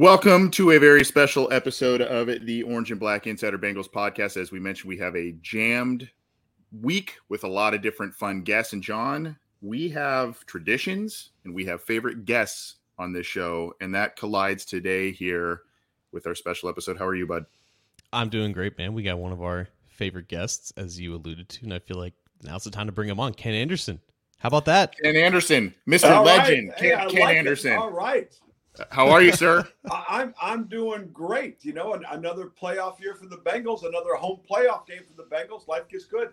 Welcome to a very special episode of the Orange and Black Insider Bengals podcast. As we mentioned, we have a jammed week with a lot of different fun guests. And John, we have traditions and we have favorite guests on this show, and that collides today here with our special episode. How are you, bud? I'm doing great, man. We got one of our favorite guests, as you alluded to, and I feel like now's the time to bring him on. Ken Anderson. How about that? Ken Anderson, Mr. All Legend, right. Ken, I Ken like it. Anderson. All right. How are you, sir? I'm I'm doing great. You know, another playoff year for the Bengals, another home playoff game for the Bengals. Life gets good.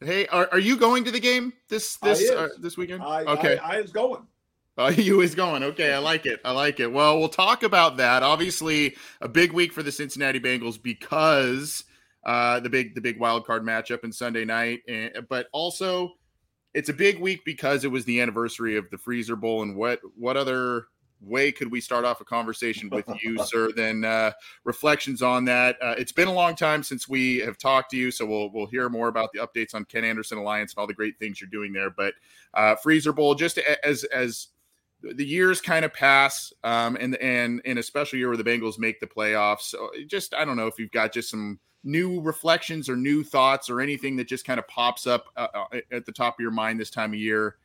hey, are, are you going to the game this this uh, this weekend? I, okay. I, I is going. Uh, you is going. Okay, I like it. I like it. Well, we'll talk about that. Obviously, a big week for the Cincinnati Bengals because uh, the big the big wild card matchup in Sunday night, and, but also it's a big week because it was the anniversary of the Freezer Bowl. And what what other way could we start off a conversation with you, sir, than uh, reflections on that? Uh, it's been a long time since we have talked to you, so we'll we'll hear more about the updates on Ken Anderson Alliance and all the great things you're doing there. But uh, Freezer Bowl, just as as the years kind of pass, um, and and in a special year where the Bengals make the playoffs. So just I don't know if you've got just some new reflections or new thoughts or anything that just kind of pops up uh, uh, at the top of your mind this time of year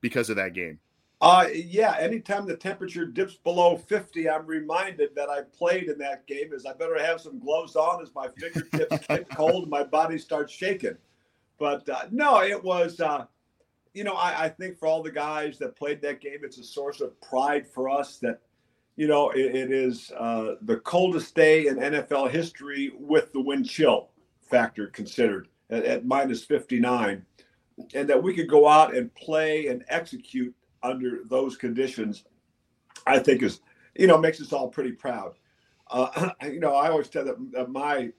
because of that game. Uh, yeah. Anytime the temperature dips below 50, I'm reminded that I played in that game. Is I better have some gloves on as my fingertips get cold and my body starts shaking. But uh, no, it was. Uh, you know, I, I think for all the guys that played that game, it's a source of pride for us that, you know, it, it is uh, the coldest day in NFL history with the wind chill factor considered at, at minus 59. And that we could go out and play and execute under those conditions, I think is, you know, makes us all pretty proud. Uh, you know, I always tell that, my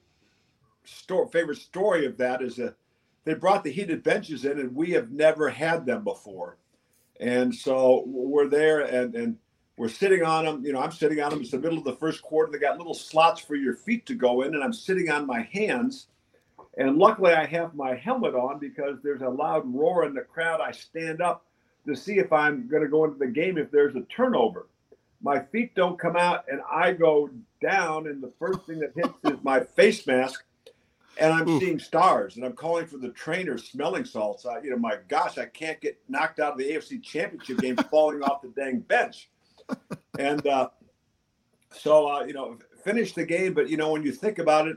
favorite story of that is that they brought the heated benches in and we have never had them before. And so we're there and and we're sitting on them you know i'm sitting on them it's the middle of the first quarter. They got little slots for your feet to go in and i'm sitting on my hands. And luckily i have my helmet on because there's a loud roar in the crowd. I stand up to see if i'm going to go into the game if there's a turnover my feet don't come out and i go down and the first thing that hits is my face mask and I'm Oof. seeing stars, and I'm calling for the trainer smelling salts. I, you know, my gosh, I can't get knocked out of the AFC Championship game falling off the dang bench. And uh, so, uh, you know, finish the game. But you know, when you think about it,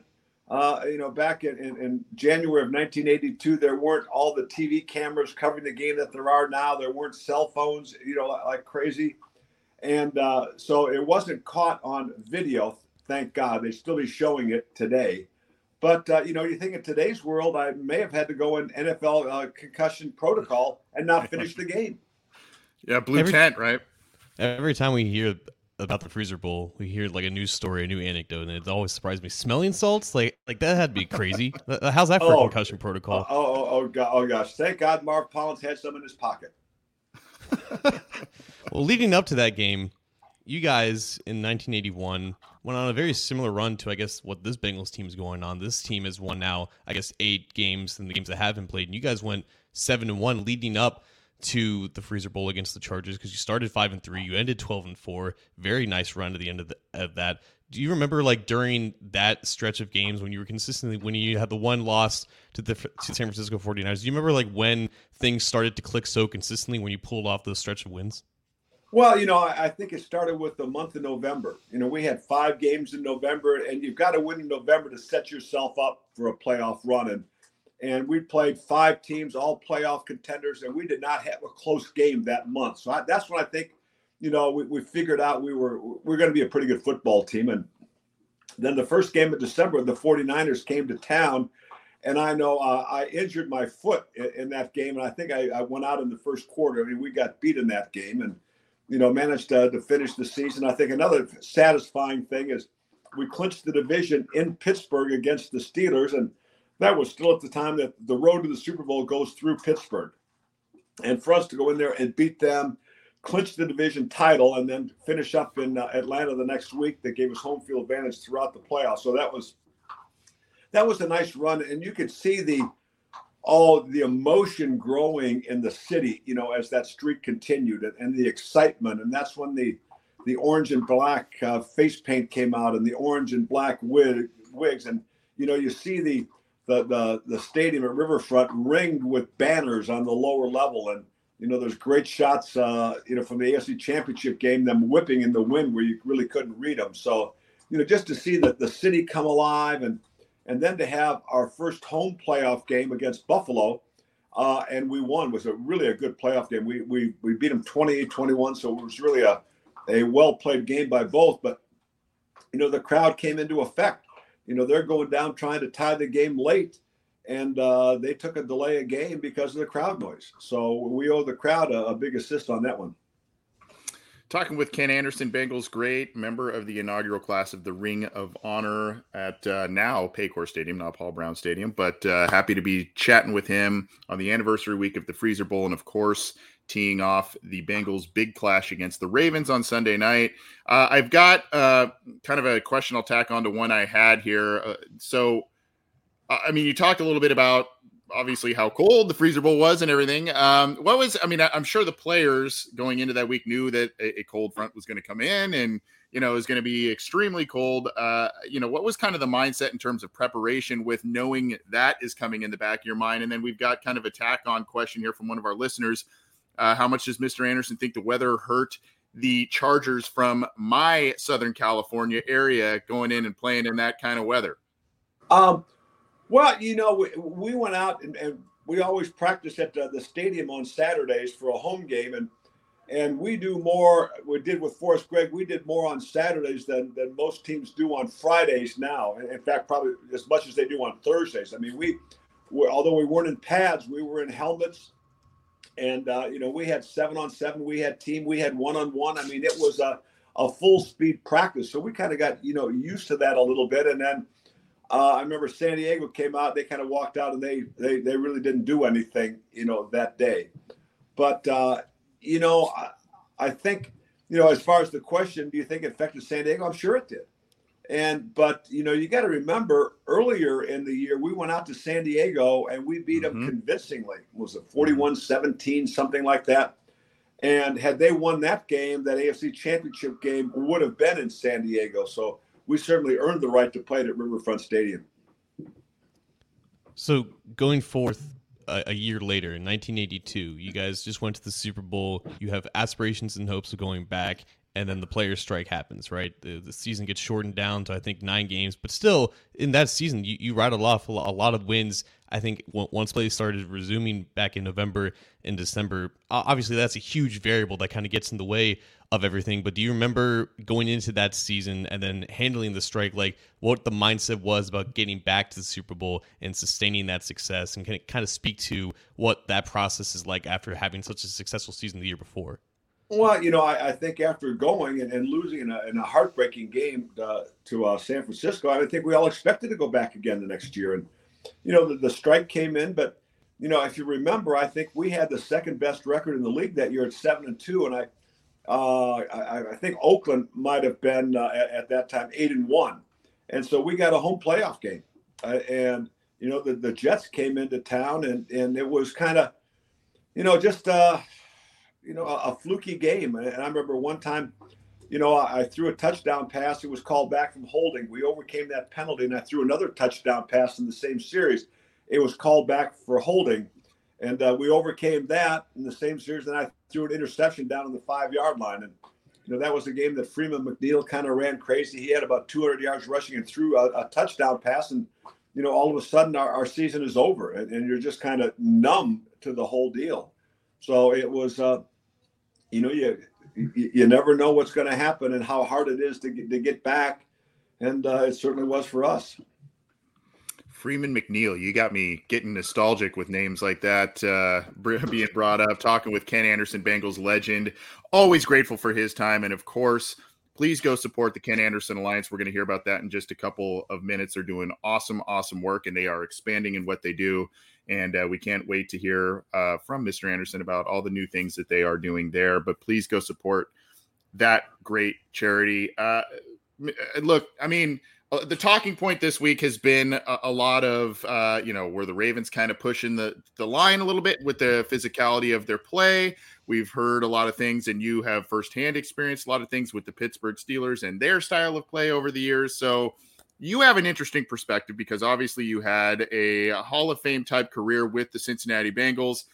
uh, you know, back in, in, in January of 1982, there weren't all the TV cameras covering the game that there are now. There weren't cell phones, you know, like, like crazy, and uh, so it wasn't caught on video. Thank God, They'd still be showing it today. But uh, you know, you think in today's world, I may have had to go in NFL uh, concussion protocol and not finish the game. Yeah, blue Every- tent, right? Every time we hear about the Freezer Bowl, we hear like a news story, a new anecdote, and it always surprised me. Smelling salts, like like that had to be crazy. How's that for Oh. concussion Oh, protocol? oh, oh, oh God, oh gosh! Thank God Marv Pollins had some in his pocket. Well, leading up to that game, you guys in 1981 went on a very similar run to, I guess, what this Bengals team is going on. This team has won now, I guess, eight games in the games that have been played, and you guys went seven and one leading up to the Freezer Bowl against the Chargers because you started five and three, you ended 12 and four. Very nice run to the end of, the, of that. Do you remember like during that stretch of games when you were consistently when you had the one loss to the to San Francisco 49ers? Do you remember like when things started to click so consistently when you pulled off those stretch of wins? Well, you know, I, I think it started with the month of November. You know, we had five games in November, and you've got to win in November to set yourself up for a playoff run. And and we played five teams, all playoff contenders, and we did not have a close game that month. So I, that's when I think, you know, we, we figured out we were we we're going to be a pretty good football team. And then the first game of December, the 49ers came to town. And I know uh, I injured my foot in, in that game, and I think I, I went out in the first quarter. I mean, we got beat in that game, and you know, managed to, to finish the season. I think another satisfying thing is we clinched the division in Pittsburgh against the Steelers, and that was still at the time that the road to the Super Bowl goes through Pittsburgh. And for us to go in there and beat them, clinch the division title, and then finish up in uh, Atlanta the next week, that gave us home field advantage throughout the playoffs. So that was that was a nice run, and you could see the all the emotion growing in the city, you know, as that streak continued and, and the excitement. And that's when the the orange and black uh, face paint came out and the orange and black wig, wigs. And, you know, you see the, the, the, the stadium at Riverfront ringed with banners on the lower level. And, you know, there's great shots, uh, you know, from the AFC championship game, them whipping in the wind where you really couldn't read them. So, you know, just to see the, the city come alive and, and then to have our first home playoff game against Buffalo, uh, and we won was a really a good playoff game. We we we beat them 28-21, so it was really a a well played game by both. But you know the crowd came into effect. You know they're going down trying to tie the game late, and uh, they took a delay a game because of the crowd noise. So we owe the crowd a, a big assist on that one. Talking with Ken Anderson, Bengals great member of the inaugural class of the Ring of Honor at uh, now Paycor Stadium, not Paul Brown Stadium, but uh, happy to be chatting with him on the anniversary week of the Freezer Bowl, and of course, teeing off the Bengals' big clash against the Ravens on Sunday night. Uh, I've got uh, kind of a question I'll tack on to one I had here. Uh, so, I mean, you talked a little bit about obviously how cold the freezer bowl was and everything. Um, what was, I mean, I'm sure the players going into that week knew that a, a cold front was going to come in and, you know, it was going to be extremely cold. Uh, you know, what was kind of the mindset in terms of preparation with knowing that is coming in the back of your mind? And then we've got kind of a tack on question here from one of our listeners. Uh, how much does Mr. Anderson think the weather hurt the Chargers from my Southern California area going in and playing in that kind of weather? Um, well, you know, we, we went out and, and we always practice at the, the, stadium on Saturdays for a home game, and and we do more. We did with Forrest Gregg. We did more on Saturdays than than most teams do on Fridays now. In fact, probably as much as they do on Thursdays. I mean, we, we although we weren't in pads, we were in helmets, and uh, you know, we had seven on seven. We had team. We had one on one. I mean, it was a a full speed practice. So we kind of got you know used to that a little bit, and then uh, I remember San Diego came out. They kind of walked out, and they they they really didn't do anything, you know, that day. But uh, you know, I, I think you know, as far as the question, do you think it affected San Diego? I'm sure it did. And but you know, you got to remember earlier in the year we went out to San Diego and we beat mm-hmm. them convincingly. Was it 41-17, something like that? And had they won that game, that AFC Championship game would have been in San Diego. So we certainly earned the right to play it at Riverfront Stadium. So going forth a, a, year later in 1982, you guys just went to the Super Bowl. You have aspirations and hopes of going back, and then the players' strike happens. Right, the, the season gets shortened down to I think nine games, but still in that season you, you rattled off a lot of wins. I think once play started resuming back in November and December, obviously that's a huge variable that kind of gets in the way of everything. But do you remember going into that season and then handling the strike, like what the mindset was about getting back to the Super Bowl and sustaining that success, and can it kind of speak to what that process is like after having such a successful season the year before? Well, you know, I, I think after going and, and losing in a, in a, heartbreaking game uh, to uh, San Francisco, I think we all expected to go back again the next year. And, you know, the, the strike came in, but, you know, if you remember, I think we had the second best record in the league that year at seven and two. And I, uh, I, I, think Oakland might have been uh, at, at, that time eight and one, and so we got a home playoff game, uh, and you know the, the Jets came into town, and and it was kind of, you know, just uh, you know a, a, fluky game, and I remember one time, you know, I, I threw a touchdown pass. It was called back from holding. We overcame that penalty, and I threw another touchdown pass in the same series. It was called back for holding and uh, we overcame that in the same series. And I threw an interception down on the five yard line. And, you know, that was a game that Freeman McNeil kind of ran crazy. He had about 200 yards rushing and threw a, a touchdown pass. And, you know, all of a sudden our, our season is over and, and you're just kind of numb to the whole deal. So it was, uh, you know, you, you, never know what's going to happen and how hard it is to get, to get back. And uh, it certainly was for us. Freeman McNeil, you got me getting nostalgic with names like that uh, being brought up. Talking with Ken Anderson, Bengals legend. Always grateful for his time, and of course, please go support the Ken Anderson Alliance. We're going to hear about that in just a couple of minutes. They're doing awesome, awesome work, and they are expanding in what they do. And uh, we can't wait to hear uh, from Mr. Anderson about all the new things that they are doing there. But please go support that great charity. Uh, look, I mean uh, the talking point this week has been a, a lot of uh, you know where the Ravens kind of pushing the the line a little bit with the physicality of their play. We've heard a lot of things, and you have firsthand experience a lot of things with the Pittsburgh Steelers and their style of play over the years. So you have an interesting perspective because obviously you had a Hall of Fame type career with the Cincinnati Bengals,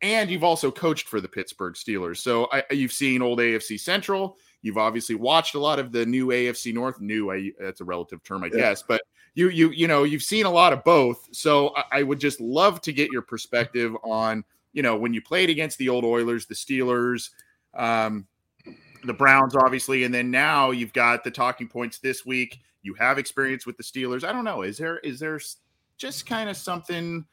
and you've also coached for the Pittsburgh Steelers. So I, you've seen old AFC Central. You've obviously watched a lot of the new AFC North. New, I, that's a relative term, I yeah. guess, but you you you know you've seen a lot of both. So I, I would just love to get your perspective on you know when you played against the old Oilers, the Steelers, um, the Browns, obviously, and then now you've got the talking points this week. You have experience with the Steelers. I don't know. Is there is there just kind of something?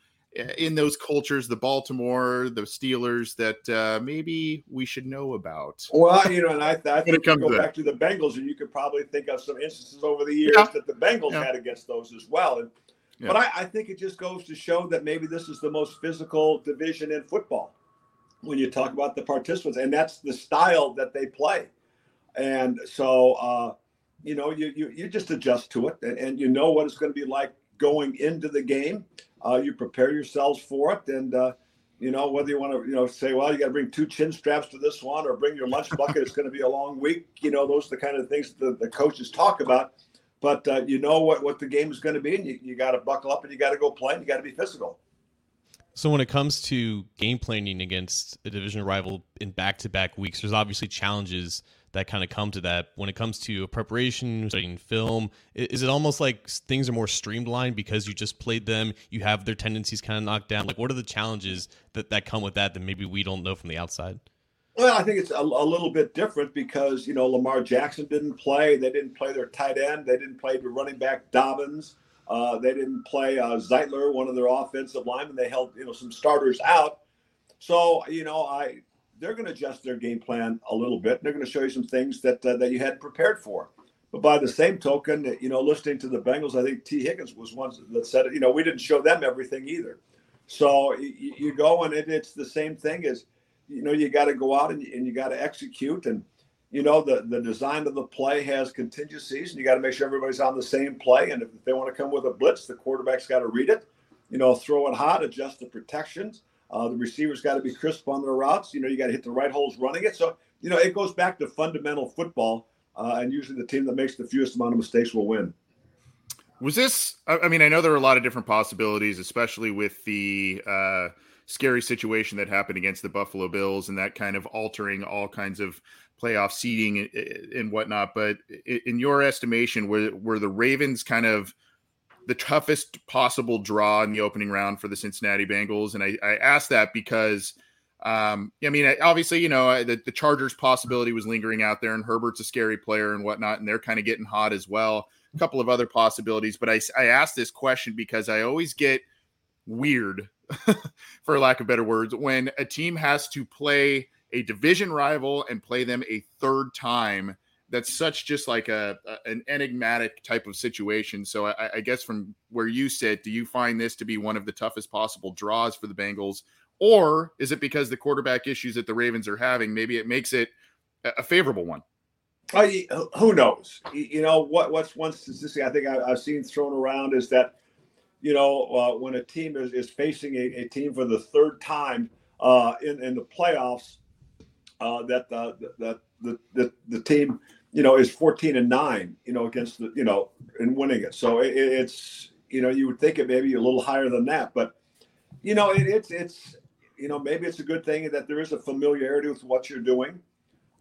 in those cultures, the Baltimore, the Steelers, that uh, maybe we should know about? Well, you know, and I, I think you go to back to the Bengals, and you could probably think of some instances over the years yeah. that the Bengals yeah. had against those as well. And yeah. but I, I think it just goes to show that maybe this is the most physical division in football when you talk about the participants, and that's the style that they play. And so, uh, you know, you, you you just adjust to it, and, and you know what it's going to be like going into the game uh, you prepare yourselves for it, and uh, you know whether you want to, you know, say, well, you got to bring two chin straps to this one, or bring your lunch bucket. it's going to be a long week. You know, those are the kind of things the, the coaches talk about. But uh, you know what what the game is going to be, and you, you got to buckle up and you got to go play, and you got to be physical. So when it comes to game planning against a division rival in back-to-back weeks, there's obviously challenges that kind of come to that. When it comes to preparation, studying film, is it almost like things are more streamlined because you just played them? You have their tendencies kind of knocked down. Like, what are the challenges that that come with that that maybe we don't know from the outside? Well, I think it's a, a, little bit different because you know Lamar Jackson didn't play. They didn't play their tight end. They didn't play the running back Dobbins. Uh, they didn't play uh, Zeitler, one of their offensive linemen. They held you know some starters out. So you know I they're going to adjust their game plan a little bit. They're going to show you some things that uh, that you hadn't prepared for. But by the same token, you know, listening to the Bengals, I think Tee Higgins was one that said, you know, we didn't show them everything either. So you, you go and it, it's the same thing as, you know, you got to go out and, and you got to execute. And, you know, the, the design of the play has contingencies and you got to make sure everybody's on the same play. And if they want to come with a blitz, the quarterback's got to read it, you know, throw it hot, adjust the protections uh, the receivers got to be crisp on their routes. You know, you got to hit the right holes running it. So, you know, it goes back to fundamental football. Uh, and usually the team that makes the fewest amount of mistakes will win. Was this, I mean, I know there are a lot of different possibilities, especially with the uh, scary situation that happened against the Buffalo Bills and that kind of altering all kinds of playoff seeding and whatnot. But in your estimation, were, were the Ravens kind of the toughest possible draw in the opening round for the Cincinnati Bengals. And I, I asked that because, um, I mean, obviously, you know, the, the Chargers possibility was lingering out there, and Herbert's a scary player and whatnot, and they're kind of getting hot as well. A couple of other possibilities, but I, I asked this question because I always get weird, for lack of better words, when a team has to play a division rival and play them a third time that's such just like a, a, an enigmatic type of situation. So I, I, guess from where you sit, do you find this to be one of the toughest possible draws for the Bengals, or is it because the quarterback issues that the Ravens are having? Maybe it makes it a favorable one. Uh, who knows? You know what? What's one statistic I think I, have seen thrown around is that you know uh, when a team is, is facing a, a, team for the third time uh, in in the playoffs, uh, that the, that the, the the team you know, is 14 and nine, you know, against the, you know, and winning it. So it, it's, you know, you would think it maybe a little higher than that, but, you know, it, it's, it's, you know, maybe it's a good thing that there is a familiarity with what you're doing,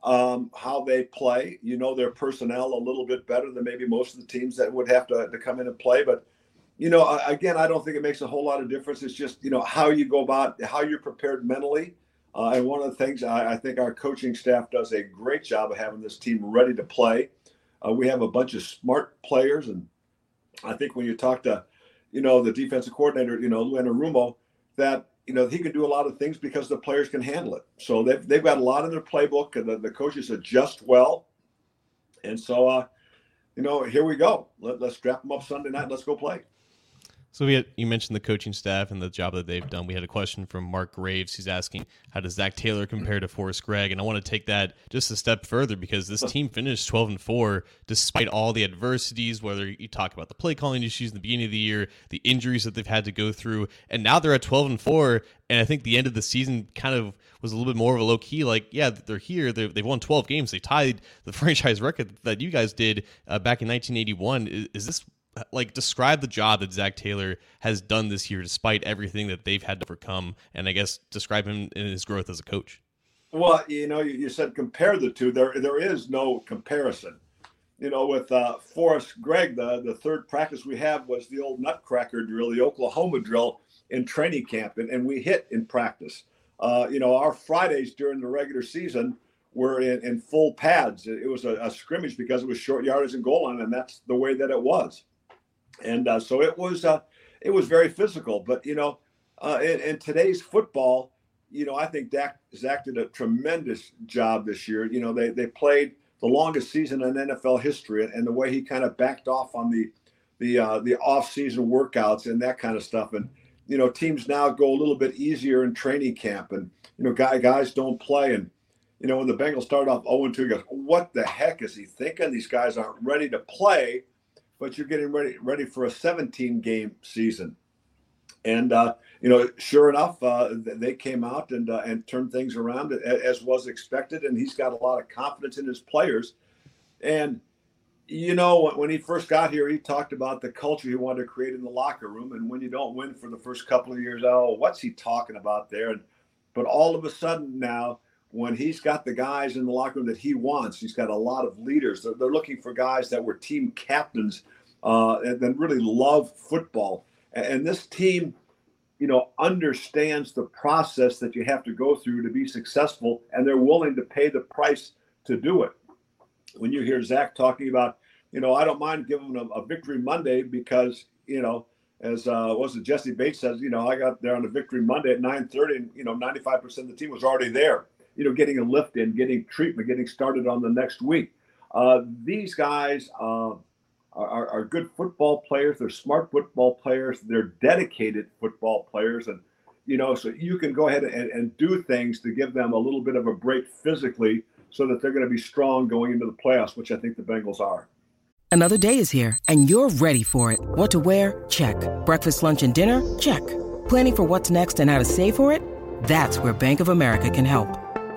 um, how they play. You know, their personnel a little bit better than maybe most of the teams that would have to, to come in and play. But, you know, again, I don't think it makes a whole lot of difference. It's just, you know, how you go about, how you're prepared mentally uh, and one of the things I, I, think our coaching staff does a great job of having this team ready to play. Uh, we have a bunch of smart players, and I think when you talk to, you know, the defensive coordinator, you know, Lou Anarumo, that you know he can do a lot of things because the players can handle it. So they've they've got a lot in their playbook, and the, the coaches adjust well. And so, uh, you know, here we go. Let, let's strap them up Sunday night. Let's go play. So we had, you mentioned the coaching staff and the job that they've done. We had a question from Mark Graves. He's asking, how does Zac Taylor compare to Forrest Gregg? And I want to take that just a step further because this team finished 12 and 4 despite all the adversities, whether you talk about the play calling issues in the beginning of the year, the injuries that they've had to go through, and now they're at 12 and 4. And I think the end of the season kind of was a little bit more of a low key, like, yeah, they're here. they have won 12 games. They tied the franchise record that you guys did uh, back in 1981. Is, is this like describe the job that Zac Taylor has done this year, despite everything that they've had to overcome, and I guess describe him in his growth as a coach. Well, you know, you said compare the two. There, there is no comparison. You know, with uh, Forrest Gregg, the the third practice we have was the old Nutcracker drill, the Oklahoma drill in training camp, and, and we hit in practice. Uh, you know, our Fridays during the regular season were in, in full pads. It was a, a, scrimmage because it was short yardage and goal line, and that's the way that it was and uh, so it was uh, it was very physical. But you know, uh, in, in, today's football, you know, I think Dak, Zac did a tremendous job this year. You know, they they played the longest season in NFL history, and the way he kind of backed off on the the uh, the off season workouts and that kind of stuff, and you know, teams now go a little bit easier in training camp, and you know, guy guys don't play and. You know, when the Bengals started off 0 2, he goes, What the heck is he thinking? These guys aren't ready to play but you're getting ready ready for a 17 game season. And uh, you know, sure enough, uh, they came out and uh, and turned things around as was expected. And he's got a lot of confidence in his players. And you know, when he first got here, he talked about the culture he wanted to create in the locker room. And when you don't win for the first couple of years, oh, what's he talking about there? And but all of a sudden now, when he's got the guys in the locker room that he wants, he's got a lot of leaders. They're, they're looking for guys that were team captains uh, and that really love football. And this team, you know, understands the process that you have to go through to be successful, and they're willing to pay the price to do it. When you hear Zac talking about, you know, I don't mind giving them a, a victory Monday because, you know, as uh, was it Jessie Bates says, you know, I got there on a victory Monday at 9:30, and you know, 95% of the team was already there you know, getting a lift in, getting treatment, getting started on the next week. Uh, these guys uh, are, are, good football players. They're smart football players. They're dedicated football players, and you know, so you can go ahead and, and do things to give them a little bit of a break physically, so that they're going to be strong going into the playoffs, which I think the Bengals are. Another day is here, and you're ready for it. What to wear? Check. Breakfast, lunch, and dinner? Check. Planning for what's next and how to save for it? That's where Bank of America can help.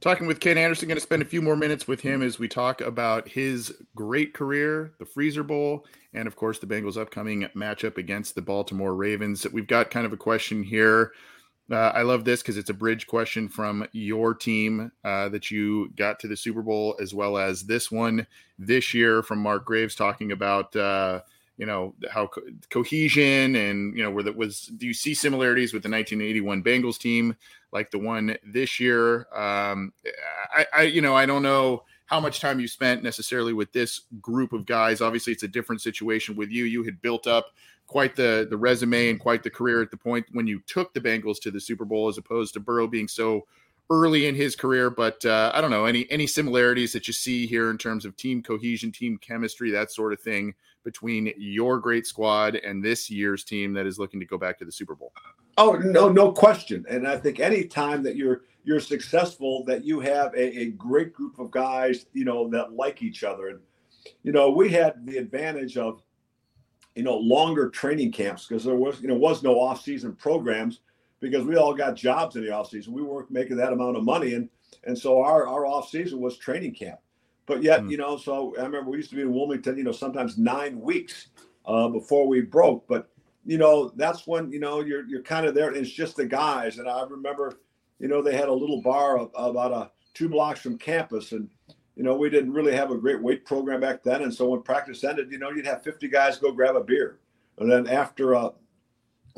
Talking with Ken Anderson, going to spend a few more minutes with him as we talk about his great career, the Freezer Bowl, and of course the Bengals' upcoming matchup against the Baltimore Ravens. We've got kind of a question here. Uh, I love this because it's a bridge question from your team uh, that you got to the Super Bowl, as well as this one this year from Mark Graves talking about. Uh, you know how co- cohesion and you know where that was do you see similarities with the 1981 bengals team like the one this year? Um I, I you know i don't know how much time you spent necessarily with this group of guys. Obviously it's a different situation with you. You had built up quite the the resume and quite the career at the point when you took the bengals to the super bowl as opposed to burrow being so early in his career but uh, i don't know any any similarities that you see here in terms of team cohesion team chemistry that sort of thing between your great squad and this year's team that is looking to go back to the Super Bowl? Oh no, no question. And I think any time that you're you're successful, that you have a, a great group of guys, you know, that like each other. And you know, we had the advantage of you know longer training camps because there was you know was no off season programs because we all got jobs in the off season. We weren't making that amount of money, and and so our our off season was training camp. But yet, mm. you know, so I remember we used to be in Wilmington, you know, sometimes nine weeks uh, before we broke. But you know, that's when you know you're you're kind of there. It's just the guys. And I remember, you know, they had a little bar about a two blocks from campus, and you know, we didn't really have a great weight program back then. And so when practice ended, you know, you'd have 50 guys go grab a beer, and then after uh,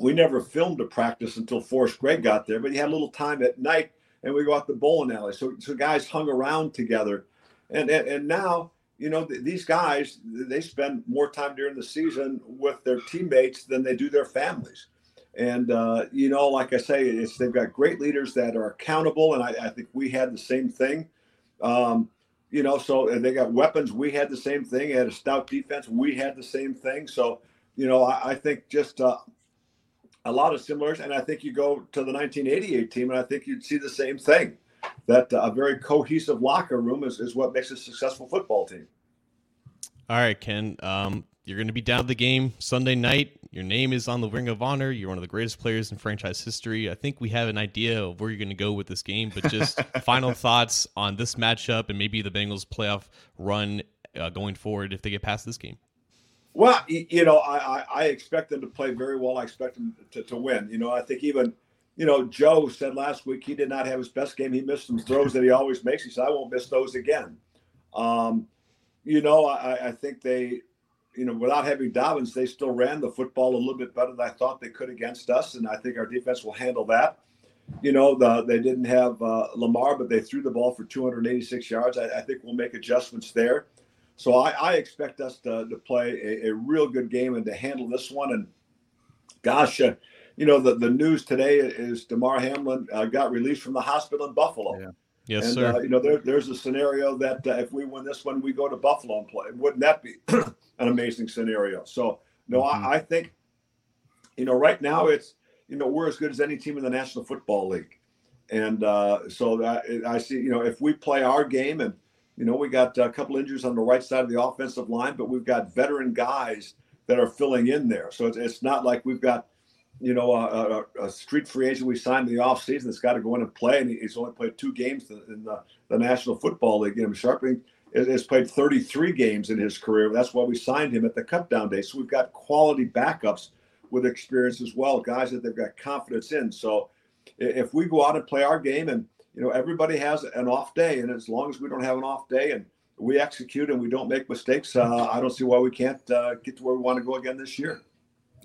we never filmed a practice until Forrest Gregg got there, but he had a little time at night, and we go out the bowling alley. So so guys hung around together. And and, and now you know th- these guys they spend more time during the season with their teammates than they do their families. And uh, you know like i say it's they've got great leaders that are accountable and i, I think we had the same thing. Um, you know so they got weapons. We had the same thing. Had a stout defense. We had the same thing. So you know i, I think just uh, a lot of similars and i think you go to the 1988 team and i think you'd see the same thing that uh, a very cohesive locker room is, is what makes a successful football team. All right, Ken. Um, you're going to be down the game Sunday night. Your name is on the Ring of Honor. You're one of the greatest players in franchise history. I think we have an idea of where you're going to go with this game, but just final thoughts on this matchup and maybe the Bengals playoff run uh, going forward if they get past this game. Well, you know, I, I expect them to play very well. I expect them to, to win. You know, I think even – you know, Joe said last week he did not have his best game. He missed some throws that he always makes. He said, I won't miss those again. Um, you know, I, I, think they, you know, without having Dobbins, they still ran the football a little bit better than I thought they could against us. And I think our defense will handle that. You know, the, they didn't have uh, Lamar, but they threw the ball for 286 yards. I, I think we'll make adjustments there. So I, I expect us to, to play a, a, real good game and to handle this one. And gosh, uh, you know, the, the news today is Damar Hamlin uh, got released from the hospital in Buffalo. Yeah. Yes, and, sir. Uh, you know, there, there's a scenario that uh, if we win this one, we go to Buffalo and play. Wouldn't that be an amazing scenario? So, no, mm-hmm. I, I, think, you know, right now it's, you know, we're as good as any team in the National Football League. And uh, so that, I see, you know, if we play our game and, you know, we got a couple injuries on the right side of the offensive line, but we've got veteran guys that are filling in there. So it's, it's not like we've got you know, a, a, a, street free agent we signed in the offseason that's got to go in and play, and he's only played two games in the, the National Football League. You know, Scharping has played 33 games in his career. That's why we signed him at the cut down day. So we've got quality backups with experience as well, guys that they've got confidence in. So if we go out and play our game, and you know, everybody has an off day, and as long as we don't have an off day and we execute and we don't make mistakes, uh, I don't see why we can't uh, get to where we want to go again this year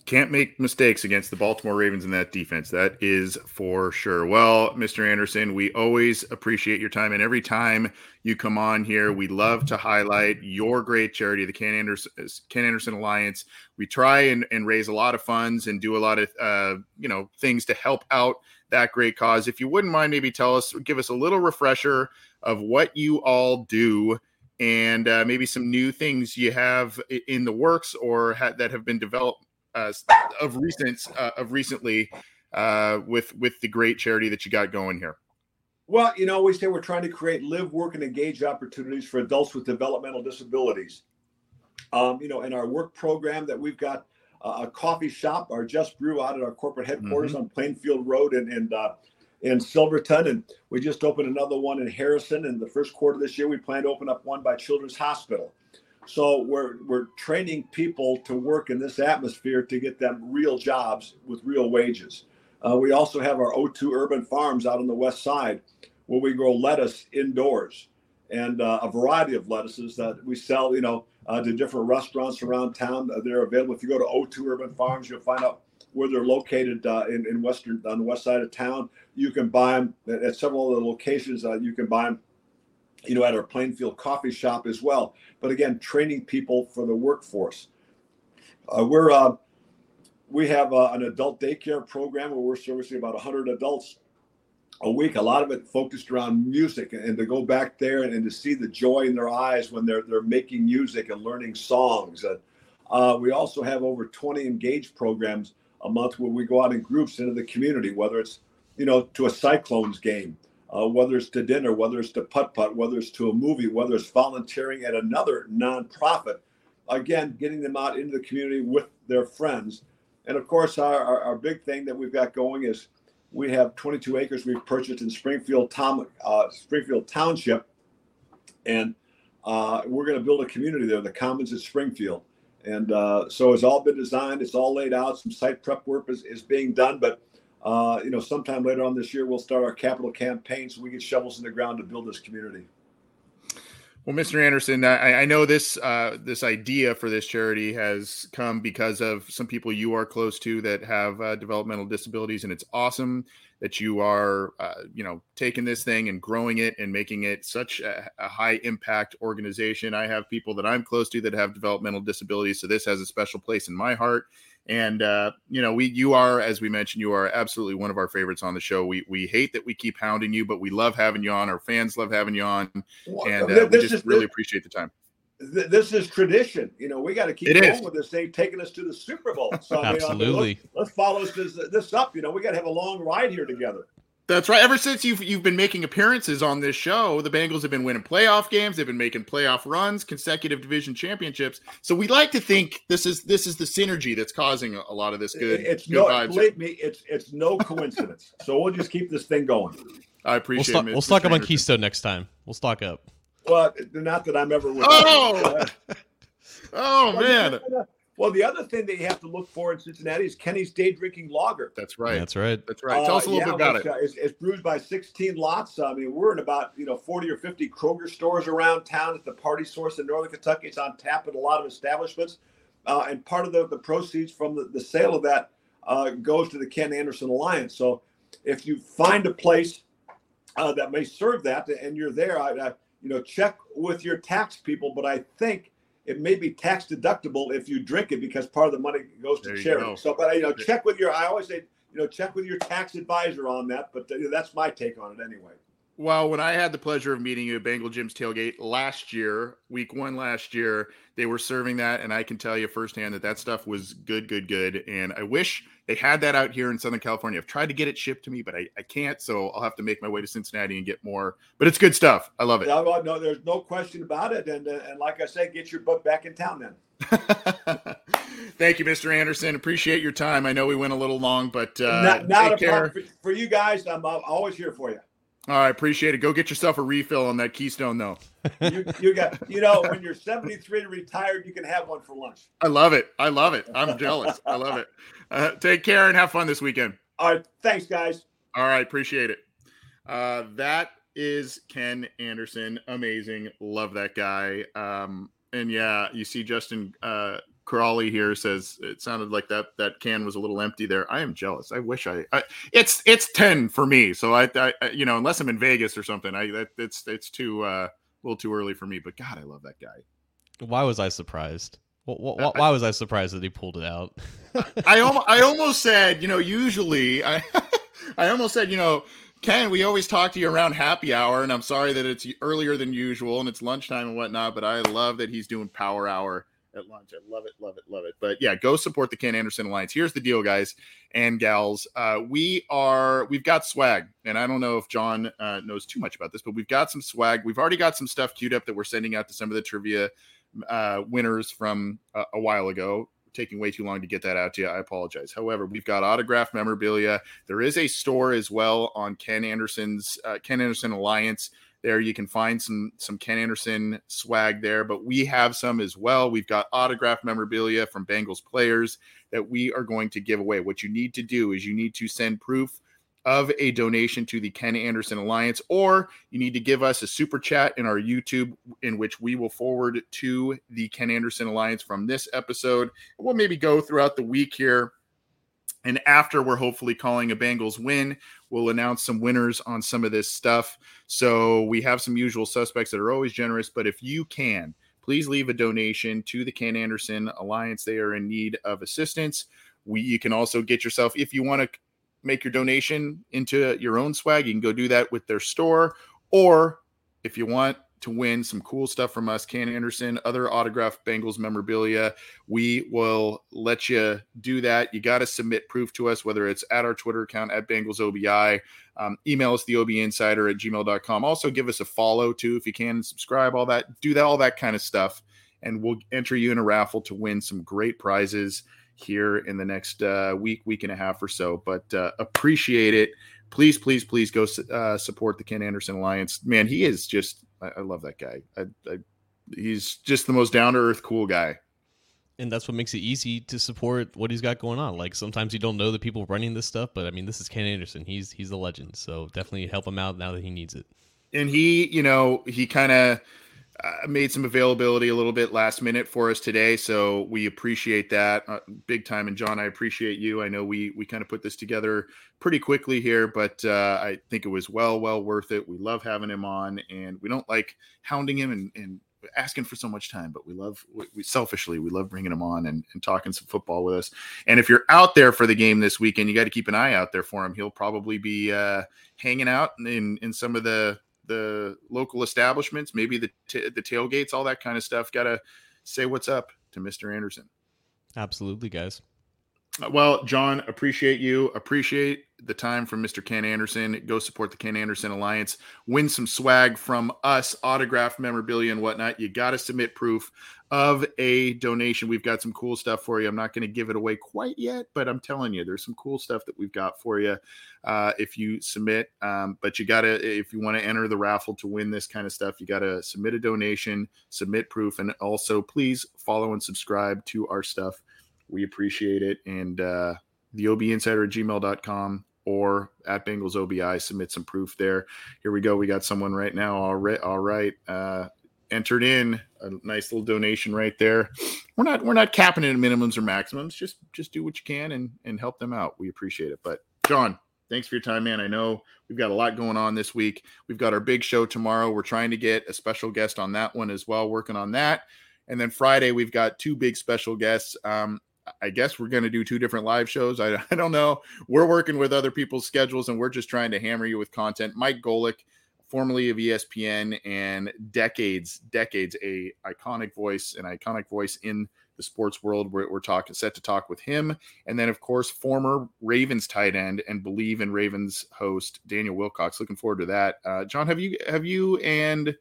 can't make mistakes against the Baltimore Ravens in that defense. That is for sure. Well, Mr. Anderson, we always appreciate your time. And every time you come on here, we love to highlight your great charity, the Ken Anderson, Ken Anderson Alliance. We try and, and raise a lot of funds and do a lot of, uh, you know, things to help out that great cause. If you wouldn't mind, maybe tell us, give us a little refresher of what you all do and uh, maybe some new things you have in the works or ha- that have been developed uh, of recent uh, of recently uh, with with the great charity that you got going here? Well, you know, we say we're trying to create live, work, and engage opportunities for adults with developmental disabilities. Um, you know, in our work program that we've got a coffee shop, our Just Brew out at our corporate headquarters mm-hmm. on Plainfield Road and and uh, in Silverton, and we just opened another one in Harrison. In the first quarter of this year, we plan to open up one by Children's Hospital. So we're we're training people to work in this atmosphere to get them real jobs with real wages. Uh, we also have our O2 Urban Farms out on the west side, where we grow lettuce indoors and uh, a variety of lettuces that we sell. You know, uh, to different restaurants around town. Uh, they're available. If you go to O2 Urban Farms, you'll find out where they're located uh, in in western on the west side of town. You can buy them at several of the locations. Uh, you can buy them you know, at our Plainfield coffee shop as well. But again, training people for the workforce. Uh, we're uh, we have uh, an adult daycare program where we're servicing about 100 adults a week. A lot of it focused around music, and to go back there and, and to see the joy in their eyes when they're they're making music and learning songs. Uh, we also have over 20 engaged programs a month where we go out in groups into the community, whether it's you know to a Cyclones game uh, whether it's to dinner, whether it's to putt putt, whether it's to a movie, whether it's volunteering at another nonprofit. Again, getting them out into the community with their friends. And of course, our, our, our big thing that we've got going is we have 22 acres we've purchased in Springfield, Tom, uh, Springfield Township. And Uh, we're going to build a community there, the Commons at Springfield. And uh, so it's all been designed, it's all laid out. Some site prep work is, is being done, but uh, you know, sometime later on this year, we'll start our capital campaign so we get shovels in the ground to build this community. Well, Mr. Anderson, I, I know this uh, this idea for this charity has come because of some people you are close to that have uh, developmental disabilities, and it's awesome that you are, uh, you know, taking this thing and growing it and making it such a, a, high impact organization. I have people that I'm close to that have developmental disabilities, so this has a special place in my heart. And uh, you know, we you are, as we mentioned, you are absolutely one of our favorites on the show. We we hate that we keep hounding you, but we love having you on. Our fans love having you on, and uh, we just is, really this, appreciate the time. This is tradition. You know, we got to keep it going is. with this thing, taking us to the Super Bowl. So, absolutely. I mean, let's, let's, follow this, this up. You know, we got to have a long ride here together. That's right. Ever since you've you've been making appearances on this show, the Bengals have been winning playoff games. They've been making playoff runs, consecutive division championships. So we like to think this is this is the synergy that's causing a lot of this good. It's good no, vibes. believe me, it's it's no coincidence. so we'll just keep this thing going. I appreciate. We'll, stock, we'll stock up on Keystone next time. We'll stock up. Well, not that I'm ever with. Oh, oh man. Well, the other thing that you have to look for in Cincinnati is Kenny's Day Drinking Lager. That's right. That's right. That's right. Tell us a little uh, bit about it. Uh, it's, it's, brewed by 16 lots. I mean, we're in about you know 40 or 50 Kroger stores around town. At the Party Source in Northern Kentucky. It's on tap at a lot of establishments, uh, and part of the, the proceeds from the, the sale of that uh, goes to the Ken Anderson Alliance. So, if you find a place uh, that may serve that, and you're there, I, I you know check with your tax people. But I think it may be tax deductible if you drink it because part of the money goes to charity. So, but you know, check with your. I always say, you know, check with your tax advisor on that. But uh, that's my take on it anyway. Well, when I had the pleasure of meeting you at Bengal Jim's tailgate last year, week one last year, they were serving that, and I can tell you firsthand that that stuff was good, good, good. And I wish they had that out here in Southern California. I've tried to get it shipped to me, but I, I can't, so I'll have to make my way to Cincinnati and get more. But it's good stuff. I love it. No, no there's no question about it. And uh, and like I said, get your book back in town then. Thank you, Mr. Anderson. Appreciate your time. I know we went a little long, but uh, not, not a care. for, for you guys. I'm, I'm always here for you. All right, appreciate it. Go get yourself a refill on that Keystone, though. you, you got, you know, when you're 73 and retired, you can have one for lunch. I love it. I love it. I'm jealous. I love it. Uh, take care and have fun this weekend. All right, thanks, guys. All right, appreciate it. Uh, that is Ken Anderson. Amazing. Love that guy. Um, and yeah, you see Justin uh, Crawley here says it sounded like that that can was a little empty there. I am jealous. I wish I, I it's it's 10 for me. So I, I, you know, unless I'm in Vegas or something, I that it's it's too uh, a little too early for me, but god, I love that guy. Why was I surprised? Why, why was I surprised that he pulled it out? I almost I almost said, you know, usually I I almost said, you know, Ken, we always talk to you around happy hour, and I'm sorry that it's earlier than usual and it's lunchtime and whatnot, but I love that he's doing power hour at lunch. I love it, love it, love it. But yeah, go support the Ken Anderson Alliance. Here's the deal, guys and gals. Uh, we are we've got swag, and I don't know if John uh, knows too much about this, but we've got some swag. We've already got some stuff queued up that we're sending out to some of the trivia uh, winners from a while ago. Taking way too long to get that out to you. I apologize. However, we've got autographed memorabilia. There is a store as well on Ken Anderson's uh, Ken Anderson Alliance there you can find some some Ken Anderson swag there, but we have some as well. We've got autographed memorabilia from Bengals players that we are going to give away. What you need to do is you need to send proof of a donation to the Ken Anderson Alliance, or you need to give us a super chat in our YouTube, in which we will forward to the Ken Anderson Alliance from this episode. We'll maybe go throughout the week here and after we're hopefully calling a Bengals win, we'll announce some winners on some of this stuff. So we have some usual suspects that are always generous, but if you can, please leave a donation to the Ken Anderson Alliance. They are in need of assistance. We you can also get yourself if you want to make your donation into your own swag, you can go do that with their store or if you want to win some cool stuff from us, Ken Anderson, other autographed Bengals memorabilia. We will let you do that. You got to submit proof to us, whether it's at our Twitter account at Bengals OBI. Um, email us the OB Insider at gmail.com. Also, give us a follow too if you can, subscribe, all that, do that, all that kind of stuff. And we'll enter you in a raffle to win some great prizes here in the next uh, week, week and a half or so. But uh, appreciate it. Please, please, please go uh, support the Ken Anderson Alliance. Man, he is just I, I love that guy. I, I, he's just the most down to earth, cool guy. And that's what makes it easy to support what he's got going on. Like sometimes you don't know the people running this stuff, but I mean, this is Ken Anderson. He's he's a legend. So definitely help him out now that he needs it. And he, you know, he kind of uh, made some availability a little bit last minute for us today, so we appreciate that uh, big time. And John, I appreciate you. I know we we kind of put this together pretty quickly here, but uh, I think it was well well worth it. We love having him on, and we don't like hounding him and, and asking for so much time, but we love we, we selfishly we love bringing him on and, and talking some football with us. And if you're out there for the game this weekend, you got to keep an eye out there for him. He'll probably be uh, hanging out in in some of the the local establishments, maybe the t- the tailgates, all that kind of stuff. Got to say what's up to Mr. Anderson. Absolutely, guys. Uh, well, John, appreciate you. Appreciate the time from Mr. Ken Anderson. Go support the Ken Anderson Alliance. Win some swag from us, autograph memorabilia and whatnot. You got to submit proof of a donation. We've got some cool stuff for you. I'm not going to give it away quite yet, but I'm telling you, there's some cool stuff that we've got for you uh, if you submit. Um, but you got to, if you want to enter the raffle to win this kind of stuff, you got to submit a donation, submit proof, and also please follow and subscribe to our stuff. We appreciate it. And uh, the OB Insider at gmail.com or at Bengals OBI, submit some proof there. Here we go. We got someone right now. All right. All right. Uh, entered in a nice little donation right there. We're not we're not capping it at minimums or maximums. Just just do what you can and and help them out. We appreciate it. But John, thanks for your time, man. I know we've got a lot going on this week. We've got our big show tomorrow. We're trying to get a special guest on that one as well, working on that. And then Friday, we've got two big special guests. Um, I guess we're going to do two different live shows. I, I don't know. We're working with other people's schedules and we're just trying to hammer you with content. Mike Golic, formerly of ESPN and decades, decades, a iconic voice, an iconic voice in the sports world. We're, we're talking set to talk with him, and then of course former Ravens tight end and Bleav in Ravens host Daniel Wilcox. Looking forward to that. Uh, John, have you have you and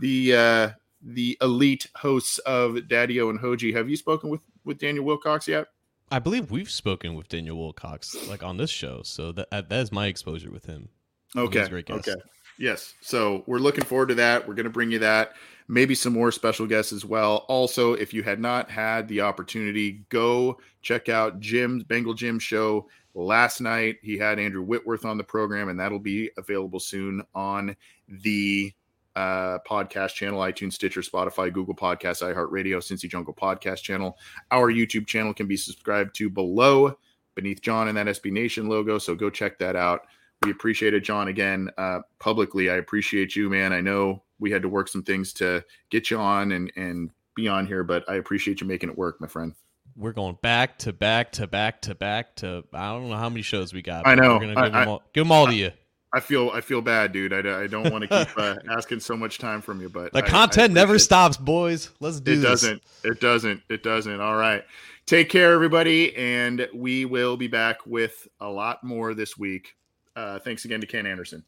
the uh, the elite hosts of Daddy-O and Hoji have you spoken with with Daniel Wilcox yet? I believe we've spoken with Daniel Wilcox like on this show, so that uh, that is my exposure with him. Okay. Okay. Yes. So we're looking forward to that. We're going to bring you that. Maybe some more special guests as well. Also, if you had not had the opportunity, go check out Jim's Bengal Jim show last night. He had Andrew Whitworth on the program, and that'll be available soon on the uh, podcast channel, iTunes, Stitcher, Spotify, Google Podcasts, iHeartRadio, Cincy Jungle Podcast channel. Our YouTube channel can be subscribed to below beneath John and that SB Nation logo. So go check that out we appreciate it, John. Again, uh, publicly, I appreciate you, man. I know we had to work some things to get you on and and be on here, but I appreciate you making it work, my friend. We're going back to back to back to back to I don't know how many shows we got. I know. We're gonna give, I, them, all, give them all to you. I feel I feel bad, dude. I, I don't want to keep uh, asking so much time from you, but the I, content I never stops, boys. Let's do it. This. Doesn't it? Doesn't it? Doesn't. All right. Take care, everybody, and we will be back with a lot more this week. Uh, thanks again to Ken Anderson.